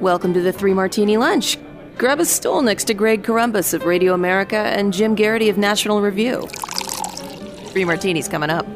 Welcome to the Three Martini Lunch. Grab a stool next to Greg Corombos of Radio America and Jim Geraghty of National Review. Three martinis coming up.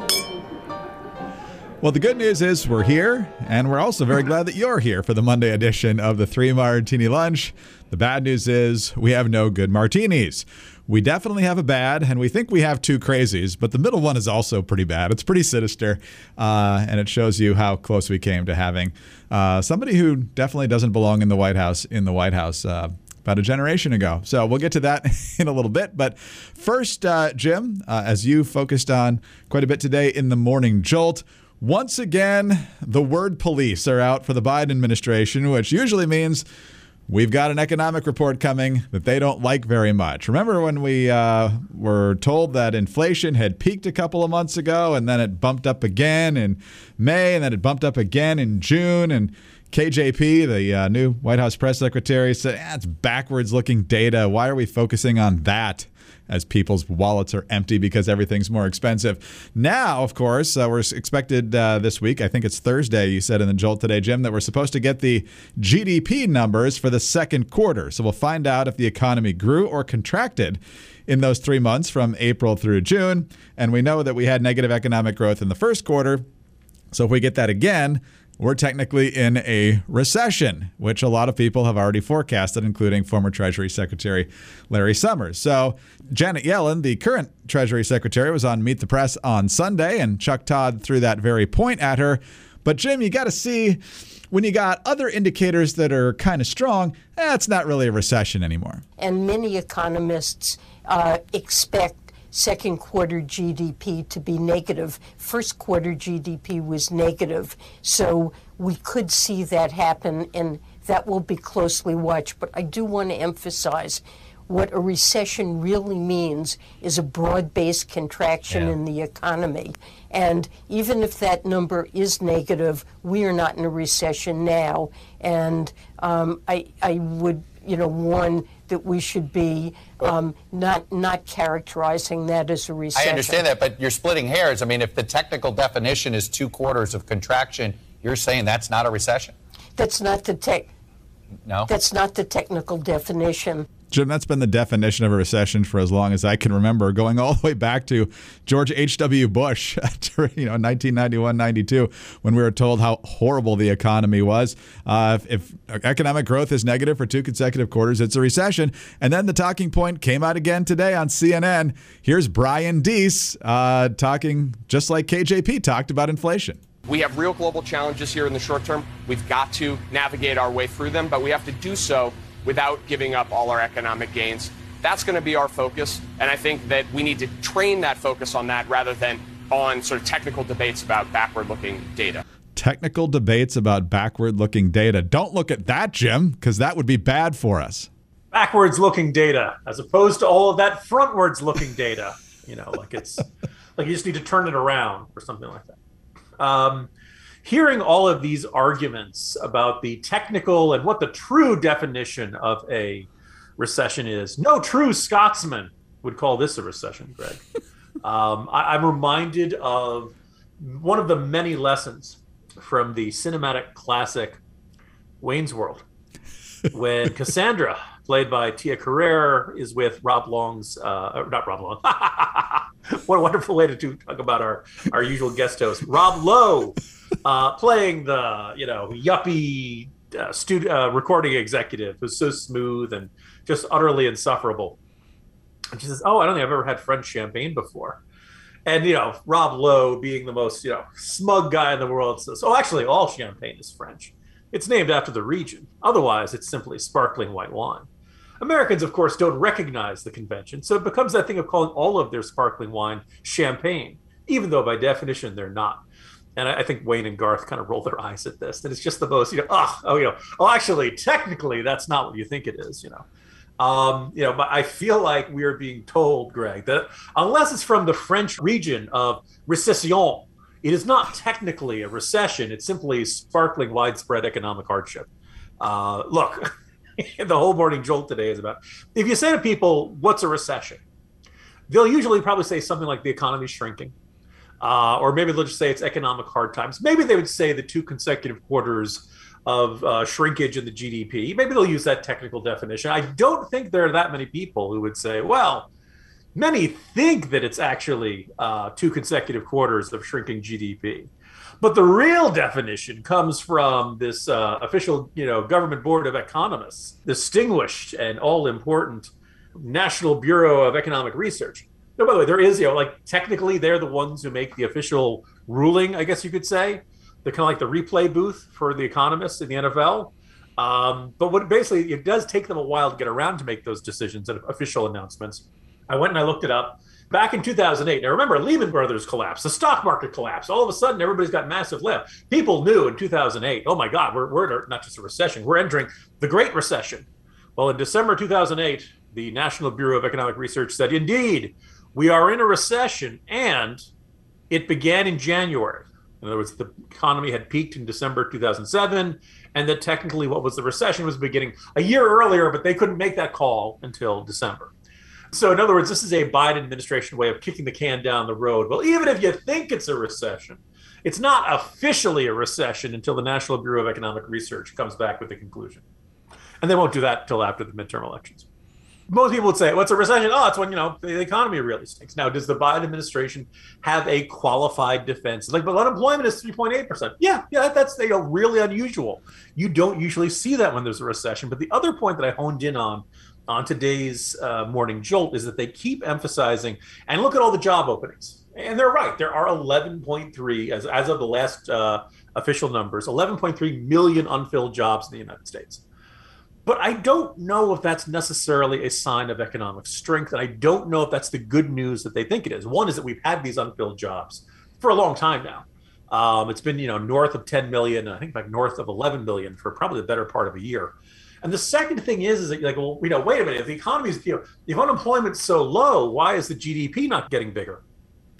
Well, the good news is we're here, and we're also very glad that you're here for the Monday edition of the Three Martini Lunch. The bad news is we have no good martinis. We definitely have a bad, and we think we have two crazies, but the middle one is also pretty bad. It's pretty sinister, uh, and it shows you how close we came to having uh, somebody who definitely doesn't belong in the White House in the White House. Uh, about a generation ago. So we'll get to that in a little bit. But first, uh, Jim, uh, as you focused on quite a bit today in the morning jolt, once again, the word police are out for the Biden administration, which usually means we've got an economic report coming that they don't like very much. Remember when we uh, were told that inflation had peaked a couple of months ago and then it bumped up again in May and then it bumped up again in June and KJP, the uh, new White House press secretary, said eh, it's backwards looking data. Why are we focusing on that? As people's wallets are empty because everything's more expensive. Now, of course, uh, we're expected uh, this week, I think it's Thursday, you said in the Jolt today, Jim, that we're supposed to get the GDP numbers for the second quarter. So we'll find out if the economy grew or contracted in those three months from April through June. And we know that we had negative economic growth in the first quarter. So if we get that again, we're technically in a recession, which a lot of people have already forecasted, including former Treasury Secretary Larry Summers. So, Janet Yellen, the current Treasury Secretary, was on Meet the Press on Sunday, and Chuck Todd threw that very point at her. But, Jim, you got to see when you got other indicators that are kind of strong, eh, not really a recession anymore. And many economists uh, expect second quarter GDP to be negative. First quarter GDP was negative. So we could see that happen, and that will be closely watched. But I do want to emphasize what a recession really means is a broad based contraction yeah. in the economy. And even if that number is negative, we are not in a recession now. And um, I, I would, you know, warn that we should be um, not not characterizing that as a recession. I understand that, but you're splitting hairs. I mean, if the technical definition is two quarters of contraction, you're saying that's not a recession. That's not the tech. No. That's not the technical definition. Jim, that's been the definition of a recession for as long as I can remember, going all the way back to George H.W. Bush, you know, 1991, 92, when we were told how horrible the economy was. Uh, if, if, economic growth is negative for two consecutive quarters, it's a recession. And then the talking point came out again today on CNN. Here's Brian Deese uh, talking just like KJP talked about inflation. We have real global challenges here in the short term. We've got to navigate our way through them, but we have to do so without giving up all our economic gains. That's going to be our focus. And I think that we need to train that focus on that rather than on sort of technical debates about backward looking data. Technical debates about backward looking data. Don't look at that, Jim, because that would be bad for us. Backwards looking data, as opposed to all of that frontwards looking data. You know, like it's like you just need to turn it around or something like that. Um, hearing all of these arguments about the technical and what the true definition of a recession is, no true Scotsman would call this a recession, Greg. um, I, I'm reminded of one of the many lessons from the cinematic classic Wayne's World when Cassandra, played by Tia Carrere, is with Rob Long's, uh, not Rob Long. what a wonderful way to talk about our, our usual guest host, Rob Lowe, uh, playing the you know yuppie uh, studio uh, recording executive who's so smooth and just utterly insufferable. And she says, "Oh, I don't think I've ever had French champagne before." And you know, Rob Lowe, being the most you know smug guy in the world, says, "Oh, actually, all champagne is French. It's named after the region. Otherwise, it's simply sparkling white wine." Americans, of course, don't recognize the convention, so it becomes that thing of calling all of their sparkling wine champagne, even though by definition they're not and I, think Wayne and Garth kind of roll their eyes at this. And it's just the most, you know, oh, oh, you know, oh, actually, technically, that's not what you think it is, you know. Um, you know, but I feel like we are being told, Greg, that unless it's from the French region of recession, it is not technically a recession. It's simply sparkling, widespread economic hardship. Uh, look, the whole morning jolt today is about if you say to people, "What's a recession?" They'll usually probably say something like the economy's shrinking Uh, or maybe they'll just say it's economic hard times. Maybe they would say the two consecutive quarters of uh, shrinkage in the GDP. Maybe they'll use that technical definition. I don't think there are that many people who would say, well, many think that it's actually uh, two consecutive quarters of shrinking GDP. But the real definition comes from this uh, official, you know, government board of economists, distinguished and all important National Bureau of Economic Research. No, by the way, there is, you know, like technically they're the ones who make the official ruling, I guess you could say. They're kind of like the replay booth for the economists in the NFL. Um, but what basically it does take them a while to get around to make those decisions and official announcements. I went and I looked it up back in 2008. Now remember, Lehman Brothers collapsed, the stock market collapsed. All of a sudden, everybody's got massive lift. People knew in 2008, oh my God, we're, we're not just a recession, we're entering the Great Recession. Well, in December 2008, the National Bureau of Economic Research said, indeed, we are in a recession, and it began in January. In other words, the economy had peaked in December 2007, and that technically what was the recession was beginning a year earlier, but they couldn't make that call until December. So, in other words, this is a Biden administration way of kicking the can down the road. Well, even if you think it's a recession, it's not officially a recession until the National Bureau of Economic Research comes back with the conclusion. And they won't do that until after the midterm elections most people would say, "What's a recession?" Oh, it's when you know the economy really stinks. Now, does the Biden administration have a qualified defense? Like, but unemployment is three point eight percent. Yeah, yeah, that's you know really unusual. You don't usually see that when there's a recession. But the other point that I honed in on on today's uh, morning jolt is that they keep emphasizing and look at all the job openings, and they're right. There are eleven point three as as of the last uh, official numbers, eleven point three million unfilled jobs in the United States. But I don't know if that's necessarily a sign of economic strength. And I don't know if that's the good news that they think it is. One is that we've had these unfilled jobs for a long time now. Um, it's been, you know, north of 10 million, I think like north of 11 million for probably the better part of a year. And the second thing is, is that like, well, you know, wait a minute, if the economy is, you know, if unemployment's so low, why is the GDP not getting bigger?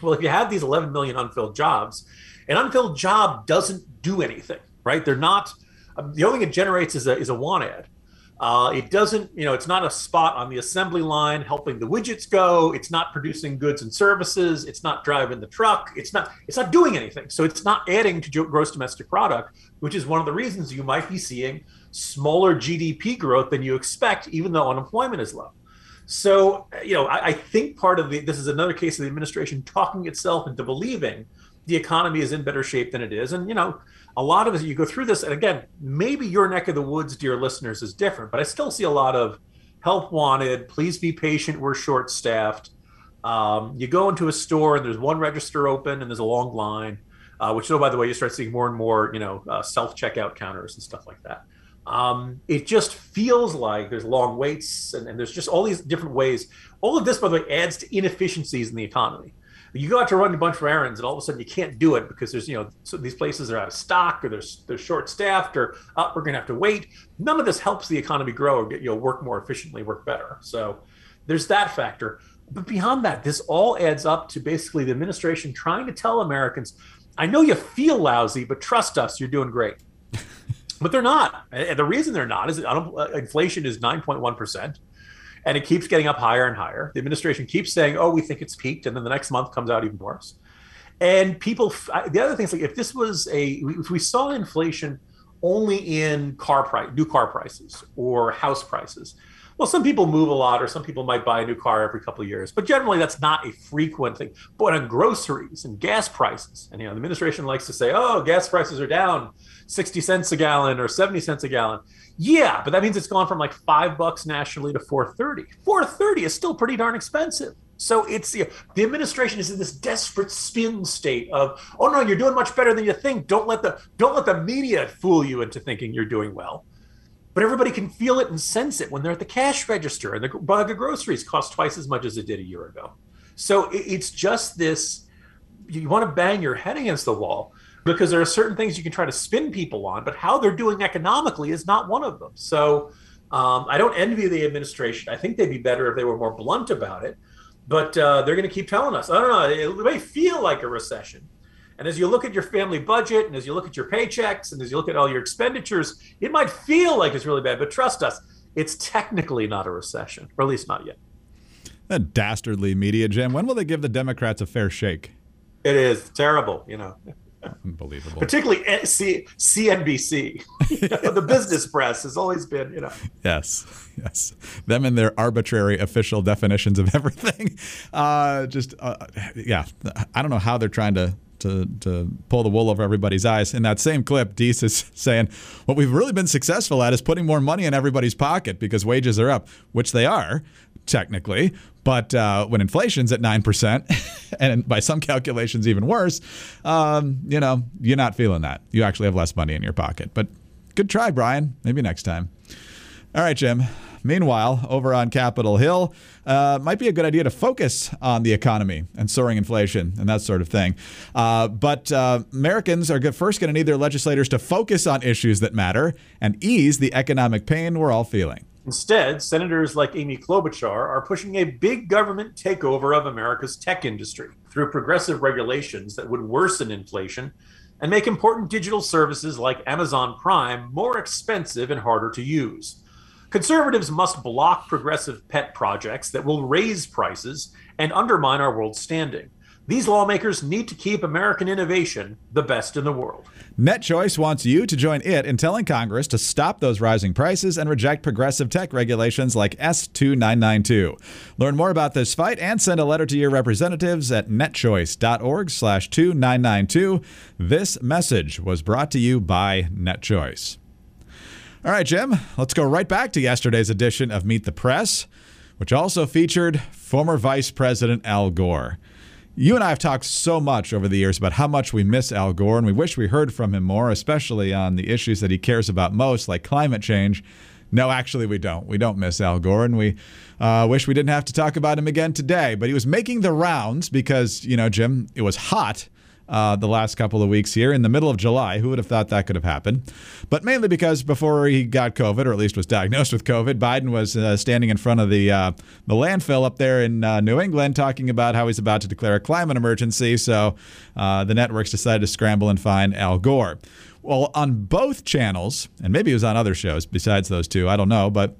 Well, if you have these 11 million unfilled jobs, an unfilled job doesn't do anything, right? They're not, um, the only thing it generates is a, is a want ad. Uh, it doesn't, you know, it's not a spot on the assembly line helping the widgets go. It's not producing goods and services. It's not driving the truck. It's not. It's not doing anything. So it's not adding to gross domestic product, which is one of the reasons you might be seeing smaller GDP growth than you expect, even though unemployment is low. So, you know, I, I think part of the this is another case of the administration talking itself into believing the economy is in better shape than it is, and you know a lot of it, you go through this, and again, maybe your neck of the woods, dear listeners, is different, but I still see a lot of help wanted. Please be patient. We're short staffed. Um, you go into a store and there's one register open and there's a long line, uh, which, oh, by the way, you start seeing more and more, you know, uh, self checkout counters and stuff like that. Um, it just feels like there's long waits and, and there's just all these different ways. All of this, by the way, adds to inefficiencies in the economy you go out to run a bunch of errands and all of a sudden you can't do it because there's you know so these places are out of stock or they're, they're short staffed or oh, we're going to have to wait. None of this helps the economy grow or get you know work more efficiently work better. So there's that factor. But beyond that this all adds up to basically the administration trying to tell americans i know you feel lousy but trust us you're doing great. But they're not. And the reason they're not is that uh, inflation is 9.1% and it keeps getting up higher and higher. The administration keeps saying, "Oh, we think it's peaked," and then the next month comes out even worse. And people, the other thing is like if this was a, if we saw inflation only in car price, new car prices or house prices, well, some people move a lot, or some people might buy a new car every couple of years, but generally that's not a frequent thing. But on groceries and gas prices, and you know, the administration likes to say, "Oh, gas prices are down 60 cents a gallon or 70 cents a gallon." Yeah, but that means it's gone from like five bucks nationally to 430. 430 is still pretty darn expensive. So it's the, the administration is in this desperate spin state of, oh no, you're doing much better than you think. Don't let the don't let the media fool you into thinking you're doing well. But everybody can feel it and sense it when they're at the cash register and the bag of groceries cost twice as much as it did a year ago. So it's just this you want to bang your head against the wall because there are certain things you can try to spin people on, but how they're doing economically is not one of them. So um, I don't envy the administration. I think they'd be better if they were more blunt about it, but uh, they're going to keep telling us, I don't know, it may feel like a recession. And as you look at your family budget and as you look at your paychecks and as you look at all your expenditures, it might feel like it's really bad, but trust us, it's technically not a recession, or at least not yet. That dastardly media, Jim. When will they give the Democrats a fair shake? It is terrible, you know. Unbelievable. Particularly C- CNBC. the business press has always been, you know. Yes, yes. Them and their arbitrary official definitions of everything. Uh, just, uh, yeah. I don't know how they're trying to to, to pull the wool over everybody's eyes. In that same clip, Deese is saying, What we've really been successful at is putting more money in everybody's pocket because wages are up, which they are, technically. But uh, when inflation's at 9%, and by some calculations even worse, um, you know, you're not feeling that. You actually have less money in your pocket. But good try, Brian. Maybe next time. All right, Jim. Meanwhile, over on Capitol Hill, uh, might be a good idea to focus on the economy and soaring inflation and that sort of thing. Uh, but uh, Americans are first going to need their legislators to focus on issues that matter and ease the economic pain we're all feeling. Instead, senators like Amy Klobuchar are pushing a big government takeover of America's tech industry through progressive regulations that would worsen inflation and make important digital services like Amazon Prime more expensive and harder to use. Conservatives must block progressive pet projects that will raise prices and undermine our world's standing. These lawmakers need to keep American innovation the best in the world. NetChoice wants you to join it in telling Congress to stop those rising prices and reject progressive tech regulations like S2992. Learn more about this fight and send a letter to your representatives at netchoice.org/2992. This message was brought to you by NetChoice. All right, Jim, let's go right back to yesterday's edition of Meet the Press, which also featured former Vice President Al Gore. You and I have talked so much over the years about how much we miss Al Gore, and we wish we heard from him more, especially on the issues that he cares about most, like climate change. No, actually, we don't. We don't miss Al Gore, and we uh, wish we didn't have to talk about him again today. But he was making the rounds because, you know, Jim, it was hot uh, the last couple of weeks here in the middle of July. Who would have thought that could have happened? But mainly because before he got COVID, or at least was diagnosed with COVID, Biden was uh, standing in front of the uh, the landfill up there in uh, New England talking about how he's about to declare a climate emergency. So uh, the networks decided to scramble and find Al Gore. Well, on both channels, and maybe it was on other shows besides those two, I don't know, but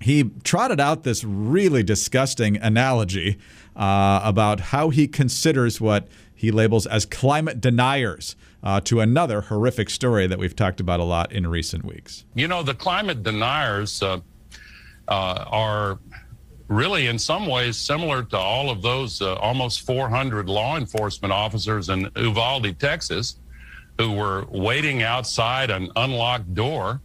he trotted out this really disgusting analogy uh, about how he considers what he labels as climate deniers. Uh, to another horrific story that we've talked about a lot in recent weeks. You know, the climate deniers uh, uh, are really, in some ways, similar to all of those uh, almost 400 law enforcement officers in Uvalde, Texas, who were waiting outside an unlocked door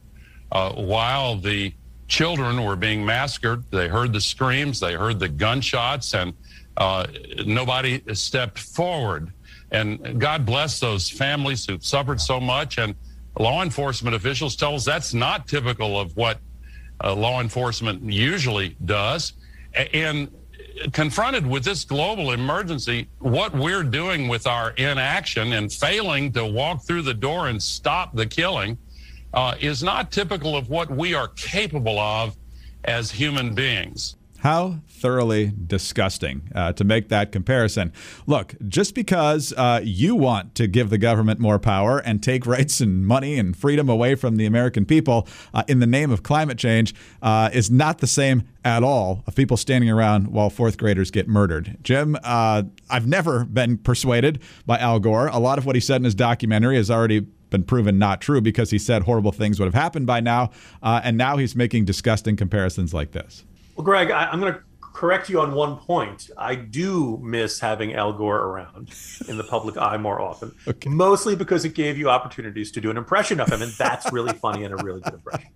uh, while the children were being massacred. They heard the screams, they heard the gunshots, and uh, nobody stepped forward. And God bless those families who suffered so much. And law enforcement officials tell us that's not typical of what uh, law enforcement usually does. And confronted with this global emergency, what we're doing with our inaction and failing to walk through the door and stop the killing uh, is not typical of what we are capable of as human beings. How thoroughly disgusting uh, to make that comparison. Look, just because uh, you want to give the government more power and take rights and money and freedom away from the American people uh, in the name of climate change uh, is not the same at all of people standing around while fourth graders get murdered. Jim, uh, I've never been persuaded by Al Gore. A lot of what he said in his documentary has already been proven not true because he said horrible things would have happened by now, uh, and now he's making disgusting comparisons like this. Well, Greg, I, am going to correct you on one point. I do miss having Al Gore around in the public eye more often, okay. mostly because it gave you opportunities to do an impression of him, and that's really funny and a really good impression.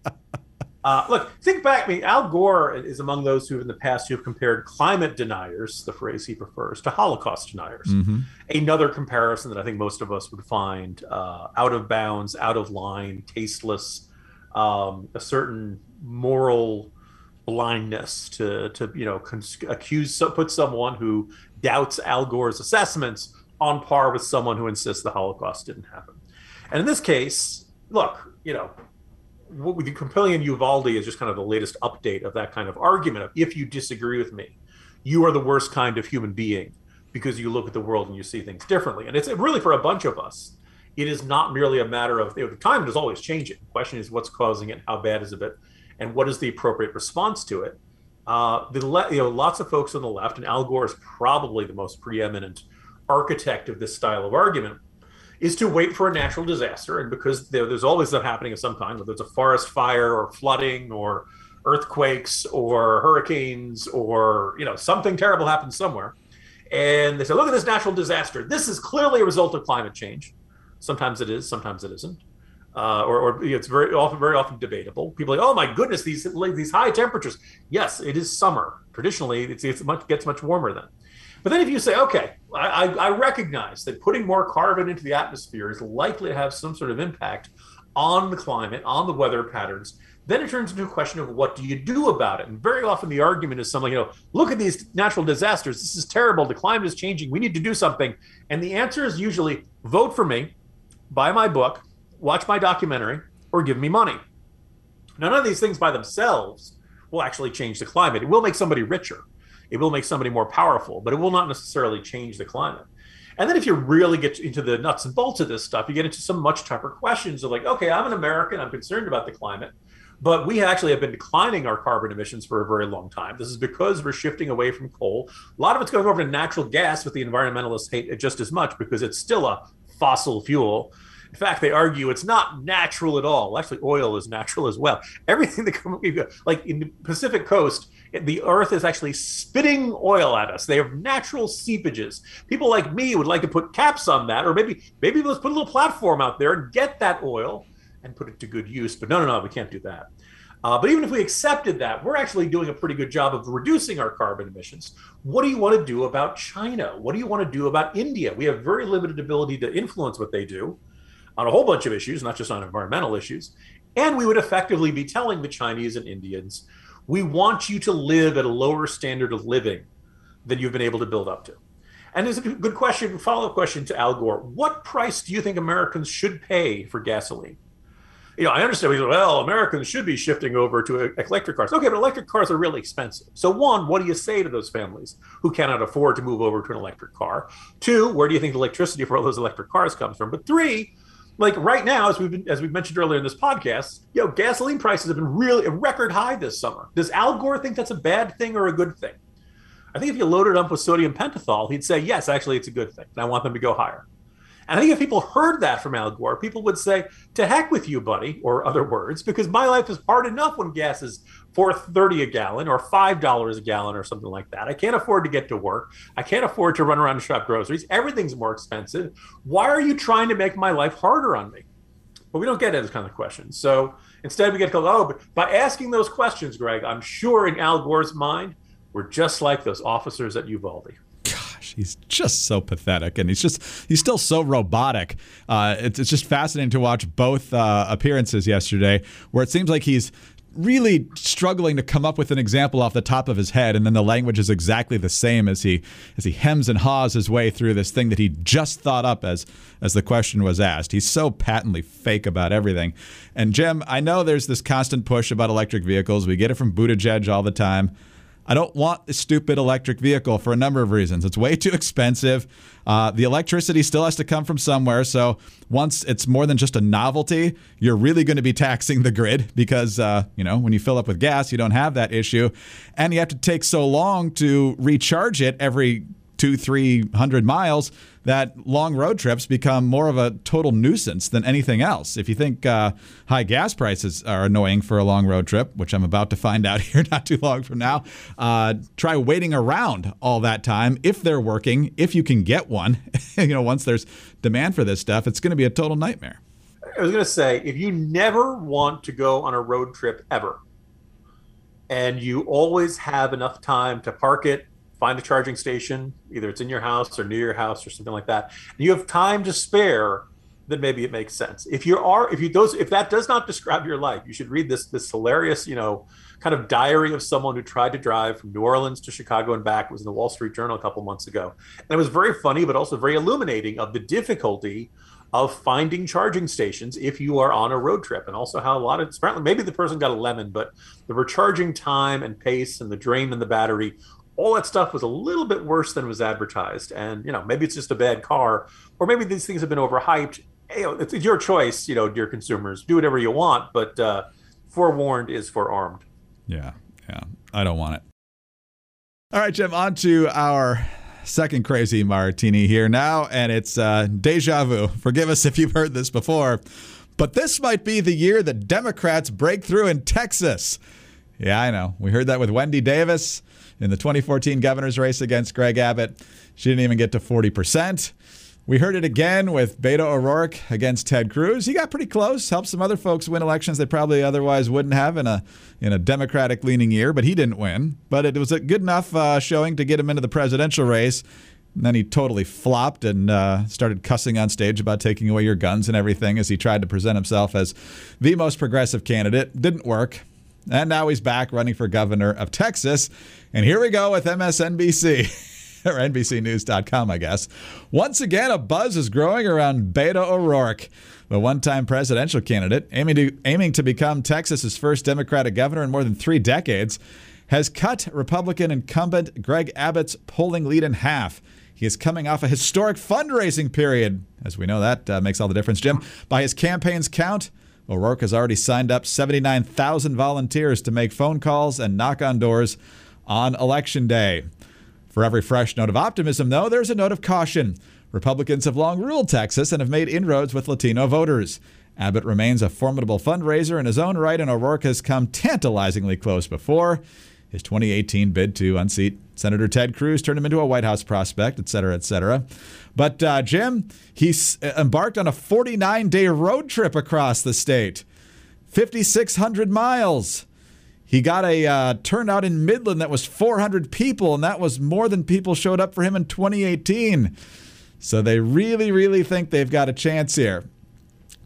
Uh, look, think back. I mean, Al Gore is among those who, in the past, who have compared climate deniers, the phrase he prefers, to Holocaust deniers. Mm-hmm. Another comparison that I think most of us would find uh, out of bounds, out of line, tasteless, um, a certain moral blindness to to you know cons- accuse put someone who doubts Al Gore's assessments on par with someone who insists the Holocaust didn't happen. And in this case, look, you know, what we compelling in Uvalde is just kind of the latest update of that kind of argument of if you disagree with me, you are the worst kind of human being because you look at the world and you see things differently. And it's really for a bunch of us. It is not merely a matter of the time is always changing. The question is what's causing it, how bad is it, and what is the appropriate response to it. Uh, the le- you know lots of folks on the left, and Al Gore is probably the most preeminent architect of this style of argument is to wait for a natural disaster. And because there, there's always that happening of some kind, whether it's a forest fire or flooding or earthquakes or hurricanes or you know something terrible happens somewhere and they say look at this natural disaster this is clearly a result of climate change sometimes it is sometimes it isn't uh, or, or it's very often very often debatable people are like oh my goodness these these high temperatures yes it is summer traditionally it's, it's much gets much warmer then but then if you say okay I, I recognize that putting more carbon into the atmosphere is likely to have some sort of impact on the climate on the weather patterns then it turns into a question of what do you do about it? And very often the argument is something, you know, look at these natural disasters. This is terrible. The climate is changing. We need to do something. And the answer is usually vote for me, buy my book, watch my documentary, or give me money. None of these things by themselves will actually change the climate. It will make somebody richer. It will make somebody more powerful, but it will not necessarily change the climate. And then if you really get into the nuts and bolts of this stuff, you get into some much tougher questions of like, okay, I'm an American, I'm concerned about the climate. But we actually have been declining our carbon emissions for a very long time. This is because we're shifting away from coal. A lot of it's going over to natural gas, but the environmentalists hate it just as much because it's still a fossil fuel. In fact, they argue it's not natural at all. Actually, oil is natural as well. Everything that comes, like in the Pacific coast, the earth is actually spitting oil at us. They have natural seepages. People like me would like to put caps on that, or maybe maybe let's put a little platform out there and get that oil and put it to good use. But no, no, no, we can't do that. Uh, but even if we accepted that, we're actually doing a pretty good job of reducing our carbon emissions. What do you want to do about China? What do you want to do about India? We have very limited ability to influence what they do on a whole bunch of issues, not just on environmental issues. And we would effectively be telling the Chinese and Indians, we want you to live at a lower standard of living than you've been able to build up to. And there's a good question, follow up question to Al Gore. What price do you think Americans should pay for gasoline? you know, I understand. We say, well, Americans should be shifting over to electric cars. Okay, but electric cars are really expensive. So, one, what do you say to those families who cannot afford to move over to an electric car? Two, where do you think the electricity for all those electric cars comes from? But three, like right now, as we've been, as we've mentioned earlier in this podcast, know, gasoline prices have been really a record high this summer. Does Al Gore think that's a bad thing or a good thing? I think if you loaded up with sodium pentothal, he'd say, yes, actually, it's a good thing. And I want them to go higher. And I think if people heard that from Al Gore, people would say, "To heck with you, buddy," or other words, because my life is hard enough when gas is four thirty a gallon or five dollars a gallon or something like that. I can't afford to get to work. I can't afford to run around and shop groceries. Everything's more expensive. Why are you trying to make my life harder on me? But we don't get those kind of questions. So instead, we get to oh, but by asking those questions, Greg, I'm sure in Al Gore's mind, we're just like those officers at Uvalde Gosh, he's just so pathetic, and he's just he's still so robotic. Uh, it's, it's just fascinating to watch both uh, appearances yesterday, where it seems like he's really struggling to come up with an example off the top of his head and then the language is exactly the same as he as he hems and haws his way through this thing that he just thought up as as the question was asked. He's so patently fake about everything. And jim i know there's this constant push about electric vehicles. We get it from buttigieg all the time I don't want a stupid electric vehicle for a number of reasons. It's way too expensive. Uh, the electricity still has to come from somewhere. So once it's more than just a novelty, you're really going to be taxing the grid because, uh, you know, when you fill up with gas, you don't have that issue. And you have to take so long to recharge it every two, three hundred miles, that long road trips become more of a total nuisance than anything else. If you think uh, high gas prices are annoying for a long road trip, which I'm about to find out here not too long from now, uh, try waiting around all that time if they're working, if you can get one. you know, once there's demand for this stuff, it's going to be a total nightmare. I was going to say, if you never want to go on a road trip ever, and you always have enough time to park it find a charging station, either it's in your house or near your house or something like that, and you have time to spare, then maybe it makes sense. If you are, if you those, if that does not describe your life, you should read this this hilarious, you know, kind of diary of someone who tried to drive from New Orleans to Chicago and back. It was in the Wall Street Journal a couple months ago, and it was very funny, but also very illuminating of the difficulty of finding charging stations if you are on a road trip and also how a lot of apparently maybe the person got a lemon but the recharging time and pace and the drain in the battery all that stuff was a little bit worse than was advertised. And you know, maybe it's just a bad car, or maybe these things have been overhyped. You know, it's, your choice, you know, dear consumers. Do whatever you want, but uh, forewarned is forearmed. Yeah, yeah. I don't want it. All right, Jim. On to our second crazy martini here now, and it's uh, deja vu. Forgive us if you've heard this before, but this might be the year that Democrats break through in Texas. Yeah, I know. We heard that with Wendy Davis in the 2014 governor's race against Greg Abbott. She didn't even get to 40%. We heard it again with Beto O'Rourke against Ted Cruz. He got pretty close, helped some other folks win elections they probably otherwise wouldn't have in a in a Democratic leaning year, but he didn't win. But it was a good enough uh, showing to get him into the presidential race. And then he totally flopped and uh, started cussing on stage about taking away your guns and everything as he tried to present himself as the most progressive candidate. Didn't work. And now he's back running for governor of Texas. And here we go with MSNBC. or NBCNews.com, I guess. Once again, a buzz is growing around Beto O'Rourke, the one time presidential candidate, aiming to, aiming to become Texas's first Democratic governor in more than three decades, has cut Republican incumbent Greg Abbott's polling lead in half. He is coming off a historic fundraising period. As we know, that uh, makes all the difference, Jim. By his campaign's count, O'Rourke has already signed up 79,000 volunteers to make phone calls and knock on doors on Election Day. For every fresh note of optimism, though, there's a note of caution. Republicans have long ruled Texas and have made inroads with Latino voters. Abbott remains a formidable fundraiser in his own right, and O'Rourke has come tantalizingly close before. His 2018 bid to unseat Senator Ted Cruz turned him into a White House prospect, et cetera, et cetera. But uh, Jim, he embarked on a 49 day road trip across the state, 5,600 miles. He got a uh, turnout in Midland that was 400 people, and that was more than people showed up for him in 2018. So they really, really think they've got a chance here.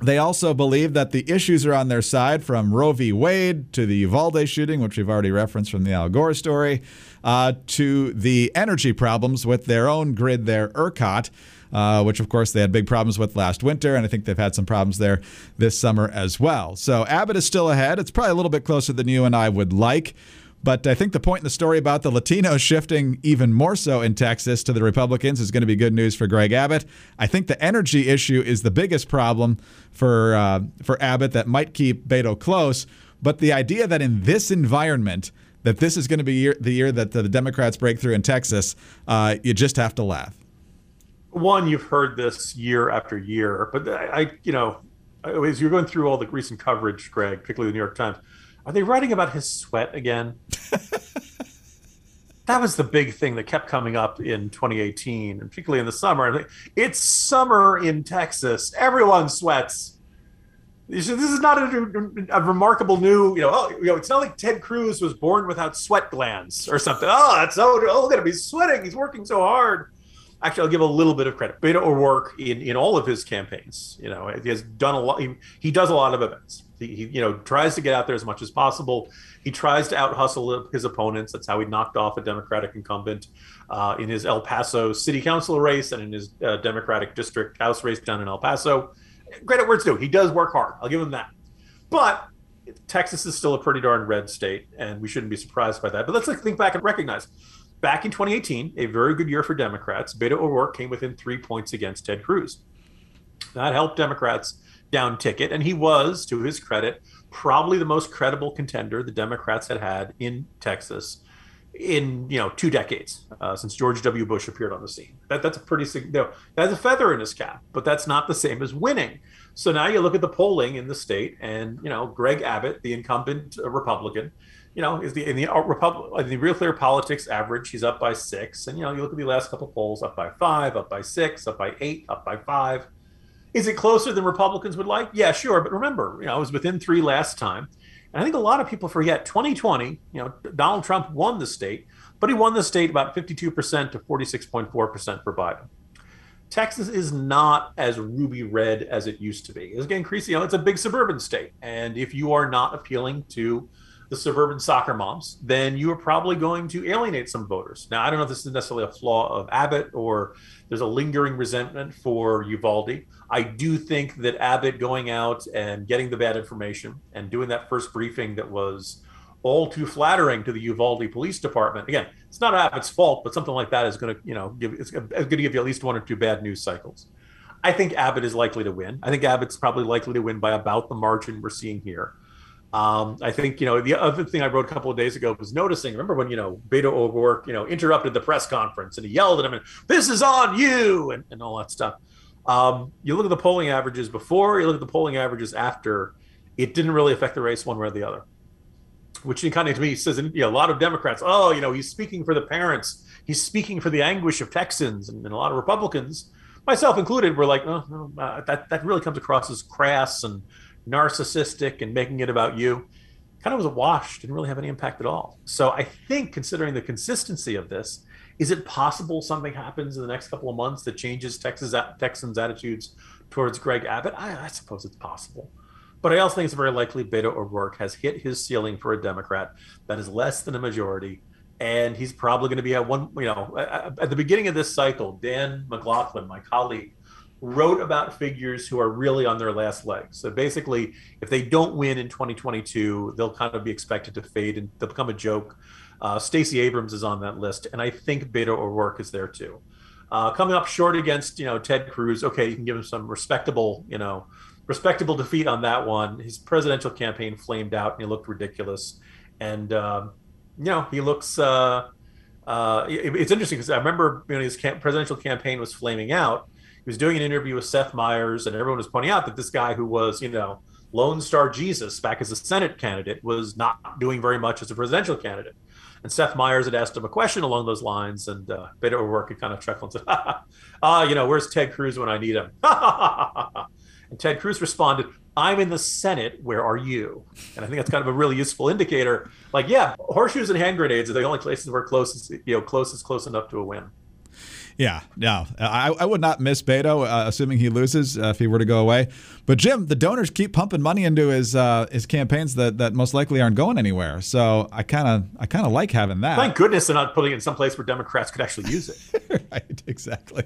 They also believe that the issues are on their side from Roe v. Wade to the Uvalde shooting, which we've already referenced from the Al Gore story, uh, to the energy problems with their own grid there, ERCOT uh, which of course they had big problems with last winter, and I think they've had some problems there this summer as well. So Abbott is still ahead. It's probably a little bit closer than you and I would like. But I think the point in the story about the Latinos shifting even more so in Texas to the Republicans is going to be good news for Greg Abbott. I think the energy issue is the biggest problem for uh, for Abbott that might keep Beto close. But the idea that in this environment that this is going to be year, the year that the Democrats break through in Texas, uh, you just have to laugh one you've heard this year after year, but I, you know, as you're going through all the recent coverage, Greg, particularly the New York Times, are they writing about his sweat again? that was the big thing that kept coming up in 2018, and particularly in the summer. It's summer in Texas. Everyone sweats. This is not a, a, remarkable new, you know, oh, you know, it's not like Ted Cruz was born without sweat glands or something. Oh, that's so, oh, look at him. He's sweating. He's working so hard actually, I'll give a little bit of credit. Beto O'Rourke in in all of his campaigns, you know, he has done a lot. He, he does a lot of events. He, he, you know tries to get out there as much as possible. He tries to out hustle his opponents. That's how he knocked off a Democratic incumbent uh, in his El Paso City Council race and in his uh, Democratic District House race down in El Paso. Credit where it's due. He does work hard. I'll give him that. But Texas is still a pretty darn red state, and we shouldn't be surprised by that. But let's think back and recognize Back in 2018, a very good year for Democrats, Beto O'Rourke came within three points against Ted Cruz. That helped Democrats down ticket, and he was, to his credit, probably the most credible contender the Democrats had had in Texas in you know two decades uh, since George W. Bush appeared on the scene. That that's a pretty you know, that's a feather in his cap, but that's not the same as winning. So now you look at the polling in the state, and you know Greg Abbott, the incumbent uh, Republican, you know, is the in the Republic the Real Clear Politics average, he's up by six, and you know, you look at the last couple polls, up by five, up by six, up by eight, up by five. Is it closer than Republicans would like? Yeah, sure, but remember, you know, it was within three last time. And I think a lot of people forget 2020, you know, Donald Trump won the state, but he won the state about 52% to 46.4% for Biden. Texas is not as ruby red as it used to be. It's getting increasing, you know, it's a big suburban state. And if you are not appealing to the suburban soccer moms, then you are probably going to alienate some voters. Now, I don't know if this is necessarily a flaw of Abbott or there's a lingering resentment for Uvalde. I do think that Abbott going out and getting the bad information and doing that first briefing that was all too flattering to the Uvalde Police Department. Again, it's not Abbott's fault, but something like that is going to, you know, give it's going to give you at least one or two bad news cycles. I think Abbott is likely to win. I think Abbott's probably likely to win by about the margin we're seeing here. Um, I think you know the other thing I wrote a couple of days ago was noticing. Remember when you know Beto O'Rourke you know interrupted the press conference and he yelled at him and "This is on you" and, and all that stuff. Um, you look at the polling averages before, you look at the polling averages after. It didn't really affect the race one way or the other, which kind of to me says you know, a lot of Democrats. Oh, you know, he's speaking for the parents. He's speaking for the anguish of Texans, and, and a lot of Republicans, myself included, were like, oh, no, uh, that that really comes across as crass and narcissistic and making it about you kind of was a wash didn't really have any impact at all. So i think considering the consistency of this is it possible something happens in the next couple of months that changes texas texans attitudes towards greg abbott? I, I suppose it's possible. But i also think it's very likely beto o'rourke has hit his ceiling for a democrat that is less than a majority and he's probably going to be at one you know at the beginning of this cycle dan mclaughlin my colleague wrote about figures who are really on their last legs. So basically, if they don't win in 2022, they'll kind of be expected to fade and they'll become a joke. Uh, Stacey Abrams is on that list, and I think Beto O'Rourke is there too. Uh, coming up short against you know Ted Cruz, okay, you can give him some respectable you know respectable defeat on that one. His presidential campaign flamed out and he looked ridiculous, and um, you know he looks. Uh, uh, it, it's interesting because I remember when his camp- presidential campaign was flaming out he was doing an interview with Seth Meyers, and everyone was pointing out that this guy who was, you know, Lone Star Jesus back as a Senate candidate was not doing very much as a presidential candidate. And Seth Meyers had asked him a question along those lines, and uh, Beto O'Rourke had kind of chuckled and said, "Ah, you know, where's Ted Cruz when I need him?" and Ted Cruz responded, "I'm in the Senate. Where are you?" And I think that's kind of a really useful indicator. Like, yeah, horseshoes and hand grenades are the only places where closest, you know, closest close enough to a win. Yeah, yeah. I, I would not miss Beto, uh, assuming he loses uh, if he were to go away. But Jim, the donors keep pumping money into his uh, his campaigns that, that most likely aren't going anywhere. So I kind of I kind of like having that. Thank goodness they're not putting it in some place where Democrats could actually use it. right, exactly.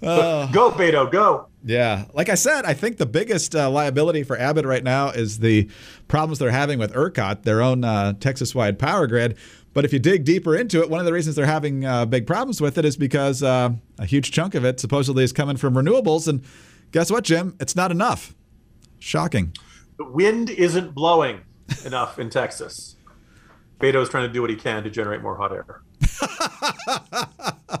Uh, go Beto, go. Yeah, like I said, I think the biggest uh, liability for Abbott right now is the problems they're having with ERCOT, their own uh, Texas-wide power grid but if you dig deeper into it, one of the reasons they're having uh, big problems with it is because uh, a huge chunk of it supposedly is coming from renewables. And guess what, Jim? It's not enough. Shocking. The wind isn't blowing enough in Texas. Beto is trying to do what he can to generate more hot air.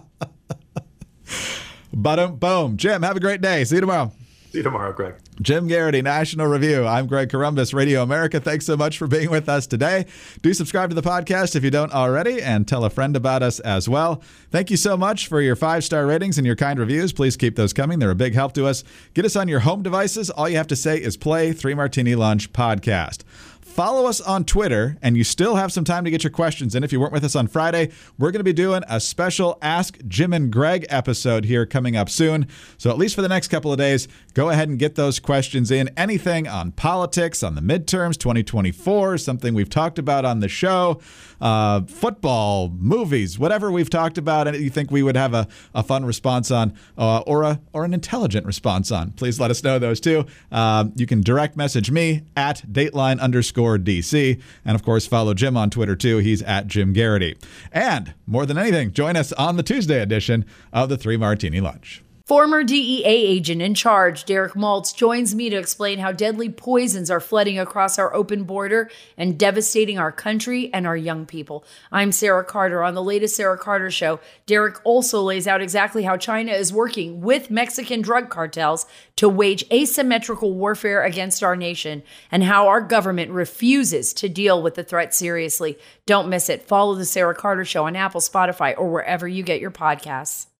Boom, boom. Jim, have a great day. See you tomorrow. See you tomorrow, Greg. Jim Geraghty, National Review. I'm Greg Corombos, Radio America. Thanks so much for being with us today. Do subscribe to the podcast if you don't already and tell a friend about us as well. Thank you so much for your five star ratings and your kind reviews. Please keep those coming. They're a big help to us. Get us on your home devices. All you have to say is play Three Martini Lunch podcast follow us on Twitter, and you still have some time to get your questions in. If you weren't with us on Friday, we're going to be doing a special Ask Jim and Greg episode here coming up soon. So, at least for the next couple of days, go ahead and get those questions in. Anything on politics, on the midterms, 2024, something we've talked about on the show, uh, football, movies, whatever we've talked about, and you think we would have a, a fun response on, uh, or, a, or an intelligent response on, please let us know those too. Uh, you can direct message me at Dateline underscore underscore DC. And of course, follow Jim on Twitter too. He's at Jim Geraghty. And more than anything, join us on the Tuesday edition of the Three Martini Lunch. Former DEA agent in charge, Derek Maltz, joins me to explain how deadly poisons are flooding across our open border and devastating our country and our young people. I'm Sarah Carter. On the latest Sarah Carter show, Derek also lays out exactly how China is working with Mexican drug cartels to wage asymmetrical warfare against our nation and how our government refuses to deal with the threat seriously. Don't miss it. Follow the Sarah Carter show on Apple, Spotify, or wherever you get your podcasts.